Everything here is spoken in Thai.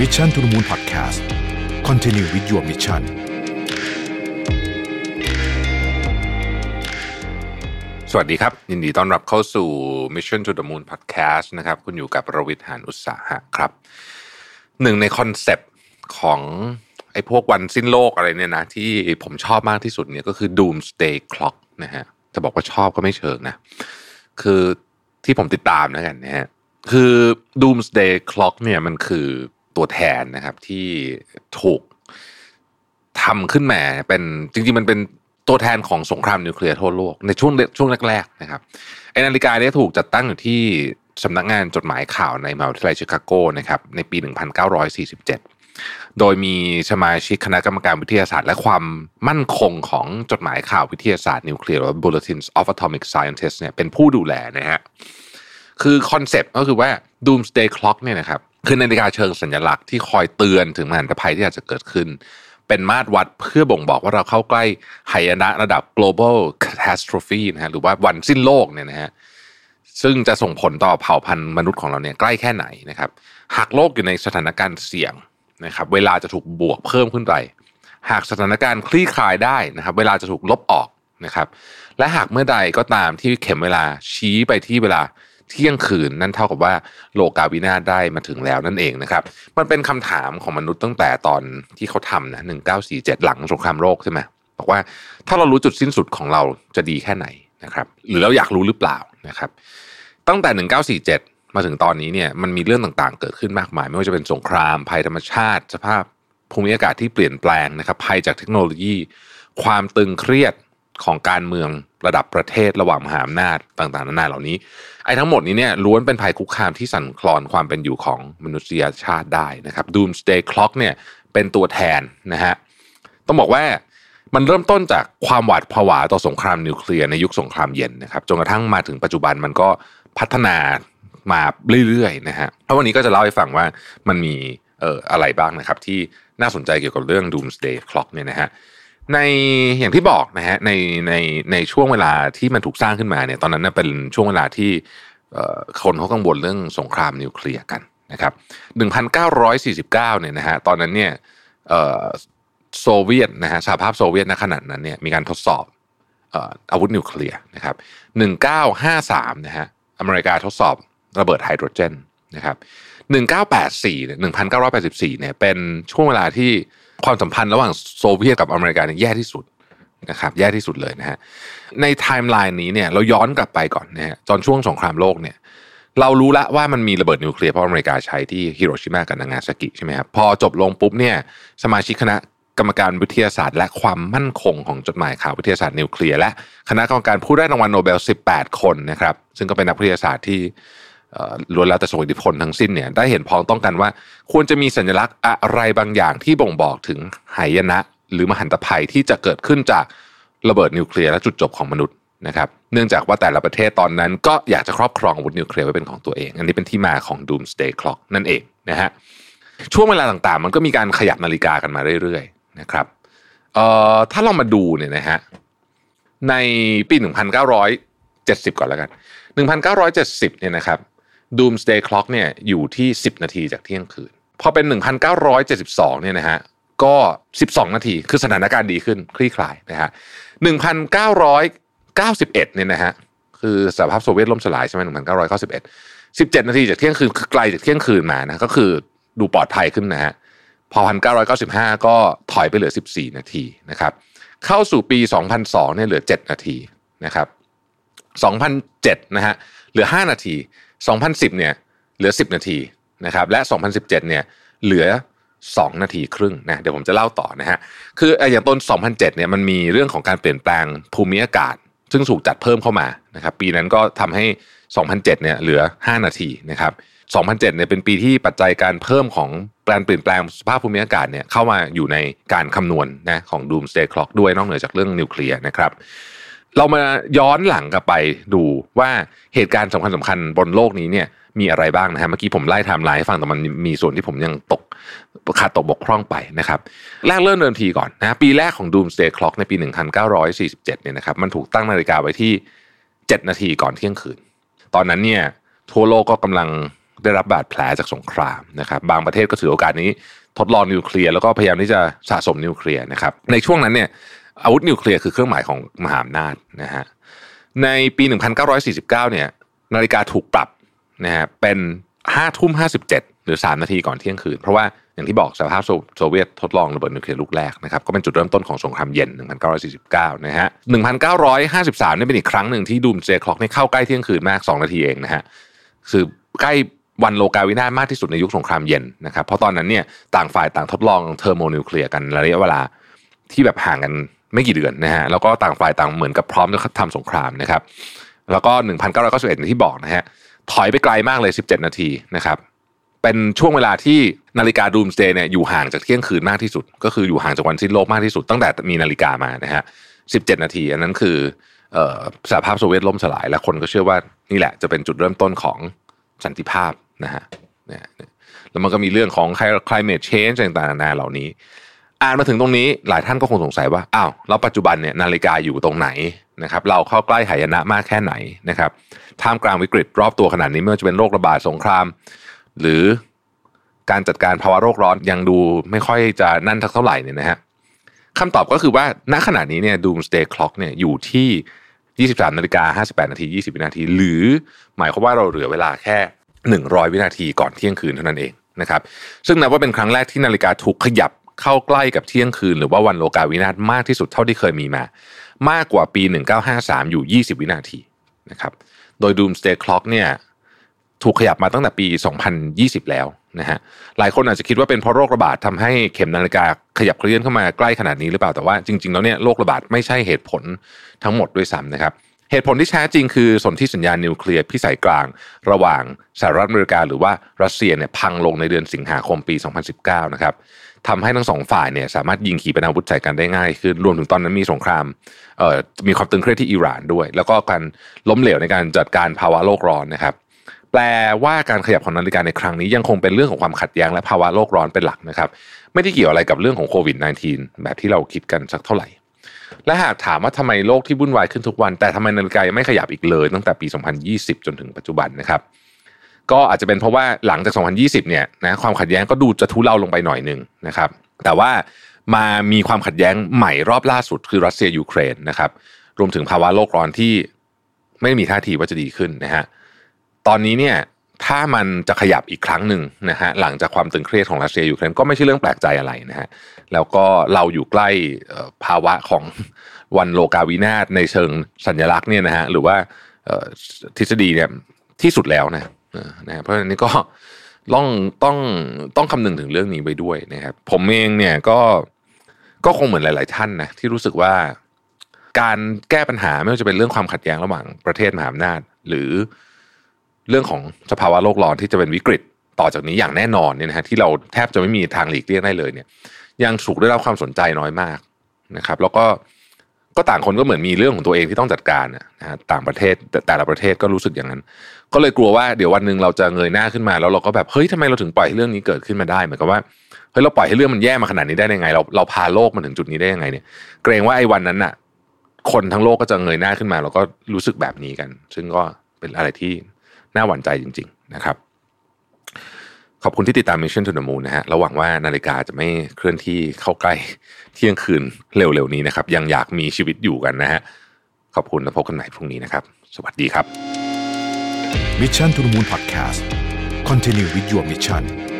Mission to the Moon Podcast Continue with your mission สวัสดีครับ ยินดีต้อนรับเข้าสู่ Mission to the Moon Podcast นะครับ คุณอยู่กับประวิทยหานอุตสาหะครับ หนึ่งใน concept ของไอ้พวกวันสิ้นโลกอะไรเนี่ยนะ ที่ผมชอบมากที่สุดเนี่ยก็คือ Doomsday Clock นะฮะจะบอกว่าชอบก็ไม่เชิงนะ คือที่ผมติดตามนะกันนะฮะคือ Doomsday Clock เนี่ยมันคือ ตัวแทนนะครับที่ถูกทำขึ้นมาเป็นจริงๆมันเป็นตัวแทนของสงครามนิวเคลียร์ทั่วโลกในช่วงช่วงแรกๆนะครับไอ้นาฬิกาเนี้ยถูกจัดตั้งอยู่ที่สำนักงานจดหมายข่าวในมหาวิทยาลัยชิคาโกนะครับในปี 1947 โดยมีสมาชิกคณะกรรมการวิทยาศาสตร์ และความมั่นคงของจดหมายข่าววิทยาศาสตร์นิวเคลียร์หรือ Bulletins of Atomic Scientists เนี่ยเป็นผู้ดูแลนะฮะคือ concept ก็คือว่า Doomsday Clock เนี่ยนะครับ คือนาฬิกาเชิงสัญลักษณ์ที่คอยเตือนถึงมหันตภัยที่อาจจะเกิดขึ้น เป็นมาตรวัดเพื่อบ่งบอกว่าเราเข้าใกล้หายนะระดับ global catastrophe นะฮะหรือว่าวันสิ้นโลกเนี่ยนะฮะซึ่งจะส่งผลต่อเผ่าพันธุ์มนุษย์ของเราเนี่ยใกล้แค่ไหนนะครับ หากโลกอยู่ในสถานการณ์เสี่ยงนะครับเวลาจะถูกบวกเพิ่มขึ้นไป หากสถานการณ์คลี่คลายได้นะครับ เวลาจะถูกลบออกนะครับ และหากเมื่อใดก็ตามที่เข็มเวลาชี้ไปที่เวลา เที่ยงคืนนั่นเท่ากับว่าโลกาวินาศได้มาถึงแล้วนั่นเองนะครับ มันเป็นคำถามของมนุษย์ตั้งแต่ตอนที่เขาทำนะ1947หลังสงครามโลกใช่ไหมบอกว่าถ้าเรารู้จุดสิ้นสุดของเราจะดีแค่ไหนนะครับหรือเราอยากรู้หรือเปล่านะครับ ตั้งแต่ 1947 มาถึงตอนนี้เนี่ยมันมีเรื่องต่างๆ เกิดขึ้นมากมาย ไม่ว่าจะเป็นสงครามภัยธรรมชาติ สภาพภูมิอากาศที่เปลี่ยนแปลงนะครับภัยจากเทคโนโลยี ความตึงเครียด ของการเมืองระดับประเทศระหว่างมหาอำนาจต่างๆนานาเหล่านี้ไอ้ทั้งหมดนี้เนี่ยล้วนเป็นภัยคุกคามที่สั่นคลอนความเป็นอยู่ของมนุษยชาติได้นะครับ Doomsday Clock เนี่ยเป็นตัวแทนนะฮะต้องบอกว่ามันเริ่มต้นจากความหวาดผวาต่อสงครามนิวเคลียร์ในยุคสงครามเย็นนะครับจนกระทั่งมาถึงปัจจุบันมันก็พัฒนามาเรื่อยๆนะฮะแล้ววันนี้ก็จะเล่าให้ฟังว่ามันมีเอ่ออะไรบ้างนะครับ ที่น่าสนใจเกี่ยวกับเรื่อง Doomsday Clock เนี่ยนะฮะ ในอย่างที่บอกนะฮะในในในช่วงเวลาที่มันถูกสร้างขึ้นมาเนี่ยตอนนั้นเป็นช่วงเวลาที่คนเขากังวลเรื่องสงครามนิวเคลียร์กันนะครับ1949เนี่ยนะฮะตอนนั้นเนี่ยโซเวียตนะฮะสหภาพโซเวียตณขณะนั้นเนี่ยมีการทดสอบอาวุธนิวเคลียร์นะครับ1953นะฮะอเมริกาทดสอบระเบิดไฮโดรเจนนะครับ1984เนี่ย1984เนี่ยเป็นช่วงเวลาที่ ความสัมพันธ์ระหว่างโซเวียตกับอเมริกาเนี่ยแย่ที่สุดนะครับแย่ที่สุดเลยนะฮะในไทม์ไลน์นี้เนี่ยเราย้อนกลับไปก่อนนะฮะตอนช่วงสงครามโลกเนี่ยเรารู้ละว่ามันมีระเบิดนิวเคลียร์เพราะอเมริกาใช้ที่ฮิโรชิมากับนางาซากิใช่ไหมครับพอจบลงปุ๊บเนี่ยสมาชิกคณะกรรมการวิทยาศาสตร์ และความมั่นคงของจดหมายข่าววิทยาศาสตร์นิวเคลียร์และคณะกรรมการผู้ได้รางวัลโนเบล 18 คนนะครับซึ่งก็เป็นนักวิทยาศาสตร์ที่ ล้วนแล้วแต่ส่งอิทธิพลทั้งสิ้นเนี่ยได้เห็นพ้องต้องกันว่า ควรจะมีสัญลักษณ์อะไรบางอย่างที่บ่งบอกถึงหายนะ หรือมหันตภัยที่จะเกิดขึ้นจากระเบิดนิวเคลียร์และจุดจบของมนุษย์นะครับเนื่องจากว่าแต่ละประเทศตอนนั้น ก็อยากจะครอบครองอาวุธนิวเคลียร์ไว้เป็นของตัวเอง อันนี้เป็นที่มาของ Doomsday Clock นั่นเองนะฮะช่วงเวลาต่างๆ มันก็มีการขยับนาฬิกากันมาเรื่อยๆนะครับเอ่อถ้าเรามาดูเนี่ยนะฮะในปี 1970 ก่อนแล้วกัน 1970เนี่ยนะครับ Doomsday Clock เนี่ยอยู่ที่ 10 นาทีจากเที่ยงคืน พอเป็น 1972เนี่ยนะฮะก็ 12 นาทีคือสถานการณ์ดีขึ้นคลี่คลายนะฮะ1991เนี่ยนะฮะคือสหภาพโซเวียตล่มสลายใช่ไหม1991 17 นาทีจากเที่ยงคืนคือไกลจากเที่ยงคืนมานะก็คือดูปลอดภัยขึ้นนะฮะพอ 1995 ก็ถอยไปเหลือ 14 นาทีนะครับเข้าสู่ปี 2002เนี่ยเหลือ 7 นาทีนะครับ2007 นะฮะเหลือ 5 นาที 2010เนี่ยเหลือ 10 นาทีนะครับและ 2017เนี่ยเหลือ 2 นาทีครึ่งนะเดี๋ยวผมจะเล่าต่อนะฮะคืออย่างต้น 2007เนี่ยมันมีเรื่องของการเปลี่ยนแปลงภูมิอากาศ ซึ่งถูกจัดเพิ่มเข้ามานะครับปีนั้นก็ทำให้ 2007เนี่ยเหลือ 5 นาทีนะครับ2007เนี่ยเป็นปีที่ปัจจัยการเพิ่มของการเปลี่ยนแปลงสภาพภูมิอากาศเนี่ยเข้ามาอยู่ในการคำนวณนะของ Doomsday Clock ด้วยนอกเหนือจากเรื่องนิวเคลียร์นะครับ เรามาย้อนหลังกลับไปดูว่าเหตุการณ์สำคัญสำคัญบนโลกนี้เนี่ยมีอะไรบ้างนะฮะเมื่อกี้ผมไล่ไทม์ไลน์ให้ฟังแต่มันมีส่วนที่ผมยังตกขาดตกบกพร่องไปนะครับแรกเริ่มเดิมทีก่อนนะปีแรกของ Doomsday Clock ในปี 1947เนี่ยนะครับมันถูกตั้งนาฬิกาไว้ที่ 7 นาทีก่อนเที่ยงคืน ตอนนั้นเนี่ยทั่วโลกก็กำลังได้รับบาดแผลจากสงครามนะครับบางประเทศก็ถือโอกาสนี้ทดลองนิวเคลียร์แล้วก็พยายามที่จะสะสมนิวเคลียร์นะครับในช่วงนั้นเนี่ย อาวุธนิวเคลียร์คือเครื่องหมายของมหาอำนาจนะฮะในปี 1949 เนี่ยนาฬิกาถูกปรับนะฮะเป็น5ทุ่ม57 หรือ 3 นาทีก่อนเที่ยงคืน เพราะว่าอย่างที่บอกสหภาพโซเวียตทดลองระเบิดนิวเคลียร์ลูกแรกนะครับก็เป็นจุดเริ่มต้นของสงครามเย็น 1949 นะฮะ 1953 นี่เป็นอีกครั้งหนึ่งที่ Doomsday Clock นี่เข้าใกล้เที่ยงคืนมาก 2 นาทีเองนะฮะคือใกล้วันโลกาวินาศมากที่สุดในยุคสงครามเย็นนะครับเพราะตอนนั้นเนี่ยต่างฝ่ายต่างทดลองเทอร์โมนิวเคลียร์กันระยะเวลาที่แบบห่างกัน ไม่กี่เดือนนะฮะแล้วก็ต่างฝ่ายต่างเหมือนกับพร้อมจะทำสงครามนะครับ แล้วก็ 1991ที่บอกนะฮะถอยไปไกลมากเลย 17 นาทีนะครับเป็นช่วงเวลาที่นาฬิกา Doomsday เนี่ยอยู่ห่างจากเที่ยงคืนมากที่สุด ก็คืออยู่ห่างจากวันสิ้นโลกมากที่สุด ตั้งแต่มีนาฬิกามานะฮะ17 นาที อันนั้นคือสหภาพโซเวียตล่มสลาย และคนก็เชื่อว่านี่แหละจะเป็นจุดเริ่มต้นของสันติภาพนะฮะแล้วมันก็มีเรื่องของ climate change ต่างๆนานาเหล่านี้ อ่านมาถึงตรงนี้หลายท่านก็คงสงสัยว่าอ้าวแล้วปัจจุบันเนี่ยนาฬิกาอยู่ตรงไหนนะครับเราเข้าใกล้หายนะมากแค่ไหนนะครับท่ามกลางวิกฤตรอบตัวขนาดนี้ไม่ว่าจะเป็นโรคระบาดสงคราม หรือการจัดการภาวะโรคร้อนยังดูไม่ค่อยจะนั่นทักเท่าไหร่เนี่ยนะฮะคำตอบก็คือว่าณขณะนี้เนี่ย Doomsday Clock เนี่ยอยู่ที่ 23นาฬิกา58นาที20 วินาที หรือหมายความว่าเราเหลือเวลาแค่ 100 วินาทีก่อนเที่ยงคืนเท่านั้นเองนะครับซึ่งนับว่าเป็นครั้งแรกที่นาฬิกาถูกขยับ เข้าใกล้กับเที่ยงคืน หรือว่าวันโลกาวินาศมากที่สุดเท่าที่เคยมีมา มากกว่าปี 1953 อยู่ 20 วินาทีนะครับโดย Doomsday Clock เนี่ยถูกขยับมาตั้งแต่ปี 2020 แล้วนะฮะหลายคนอาจจะคิดว่าเป็นเพราะโรคระบาดทำให้เข็มนาฬิกาขยับเคลื่อนเข้ามาใกล้ขนาดนี้หรือเปล่าแต่ว่าจริงๆแล้วเนี่ยโรคระบาดไม่ใช่เหตุผลทั้งหมดด้วยซ้ำนะครับ เหตุผลที่แท้จริงคือสนธิสัญญานิวเคลียร์พิสัยกลาง ระหว่างสหรัฐอเมริกาหรือว่ารัสเซียเนี่ยพังลงในเดือนสิงหาคมปี 2019 นะครับทำให้ทั้งสองฝ่ายเนี่ยสามารถยิงขีปนาวุธใส่กันได้ง่ายขึ้นรวมถึงตอนนั้นมีสงครามเอ่อมีความตึงเครียดที่อิหร่านด้วย แล้วก็การล้มเหลวในการจัดการภาวะโลกร้อนนะครับแปลว่าการขยับของนาฬิกาในครั้งนี้ยังคงเป็นเรื่องของความขัดแย้งและภาวะโลกร้อนเป็นหลักนะครับ ไม่ได้เกี่ยวอะไรกับเรื่องของโควิด -19 แบบที่เราคิดกันสักเท่าไหร่ และหากถามว่าทำไมโลกที่วุ่นวายขึ้นทุกวัน แต่ทำไมนาฬิกายังไม่ขยับอีกเลย ตั้งแต่ปี 2020 จนถึงปัจจุบันนะครับ ก็อาจจะเป็นเพราะว่าหลังจาก 2020 เนี่ยนะความขัดแย้งก็ดูจะทุเลาลงไปหน่อยหนึ่งนะครับ แต่ว่ามามีความขัดแย้งใหม่รอบล่าสุดคือรัสเซียยูเครนนะครับ รวมถึงภาวะโลกร้อนที่ไม่มีท่าทีว่าจะดีขึ้นนะฮะตอนนี้เนี่ย ถ้ามันจะขยับอีกครั้งหนึ่งนะฮะหลังจากความตึงเครียดของรัสเซียยูเครนก็ไม่ใช่เรื่องแปลกใจอะไรนะฮะแล้วก็เราอยู่ใกล้ภาวะของวันโลกาวินาศในเชิงสัญลักษณ์เนี่ยนะฮะหรือว่าทฤษฎีเนี่ยที่สุดแล้วนะนะเพราะฉะนั้นก็ต้องต้องต้องคำนึงถึงเรื่องนี้ไปด้วยนะครับผมเองเนี่ยก็ก็คงเหมือนหลาย ๆ ท่านนะที่รู้สึกว่าการแก้ปัญหาไม่ว่าจะเป็นเรื่องความขัดแย้งระหว่างประเทศมหาอำนาจหรือ เรื่องของสภาวะโลกร้อนที่จะเป็นวิกฤตต่อจากนี้อย่างแน่นอนเนี่ยนะฮะที่เราแทบจะไม่มีทางหลีกเลี่ยงได้เลยเนี่ย ยังถูกได้รับความสนใจน้อยมากนะครับ แล้วก็ก็ต่างคนก็เหมือนมีเรื่องของตัวเองที่ต้องจัดการนะฮะต่างประเทศแต่แต่ละประเทศก็รู้สึกอย่างนั้น ก็เลยกลัวว่าเดี๋ยววันหนึ่งเราจะเงยหน้าขึ้นมา แล้วเราก็แบบเฮ้ยทำไมเราถึงปล่อยให้เรื่องนี้เกิดขึ้นมาได้เหมือนกับว่าเฮ้ยเราปล่อยให้เรื่องมันแย่มาขนาดนี้ได้ยังไง เราเราพาโลกมาถึงจุดนี้ได้ยังไงเนี่ย เกรงว่าไอ้วันนั้นน่ะ คนทั้งโลกก็จะเงยหน้าขึ้นมา แล้วก็รู้สึกแบบนี้กัน ซึ่งก็เป็นอะไรที่ น่าหวั่นใจจริง ๆ นะครับ ขอบคุณที่ติดตาม Mission to the Moon นะฮะระหวังว่านาฬิกาจะไม่เคลื่อนที่เข้าใกล้เที่ยงคืนเร็วๆนี้นะครับ ยังอยากมีชีวิตอยู่กันนะฮะขอบคุณและพบกันใหม่พรุ่งนี้นะครับ สวัสดีครับ Mission to the Moon Podcast Continue with your mission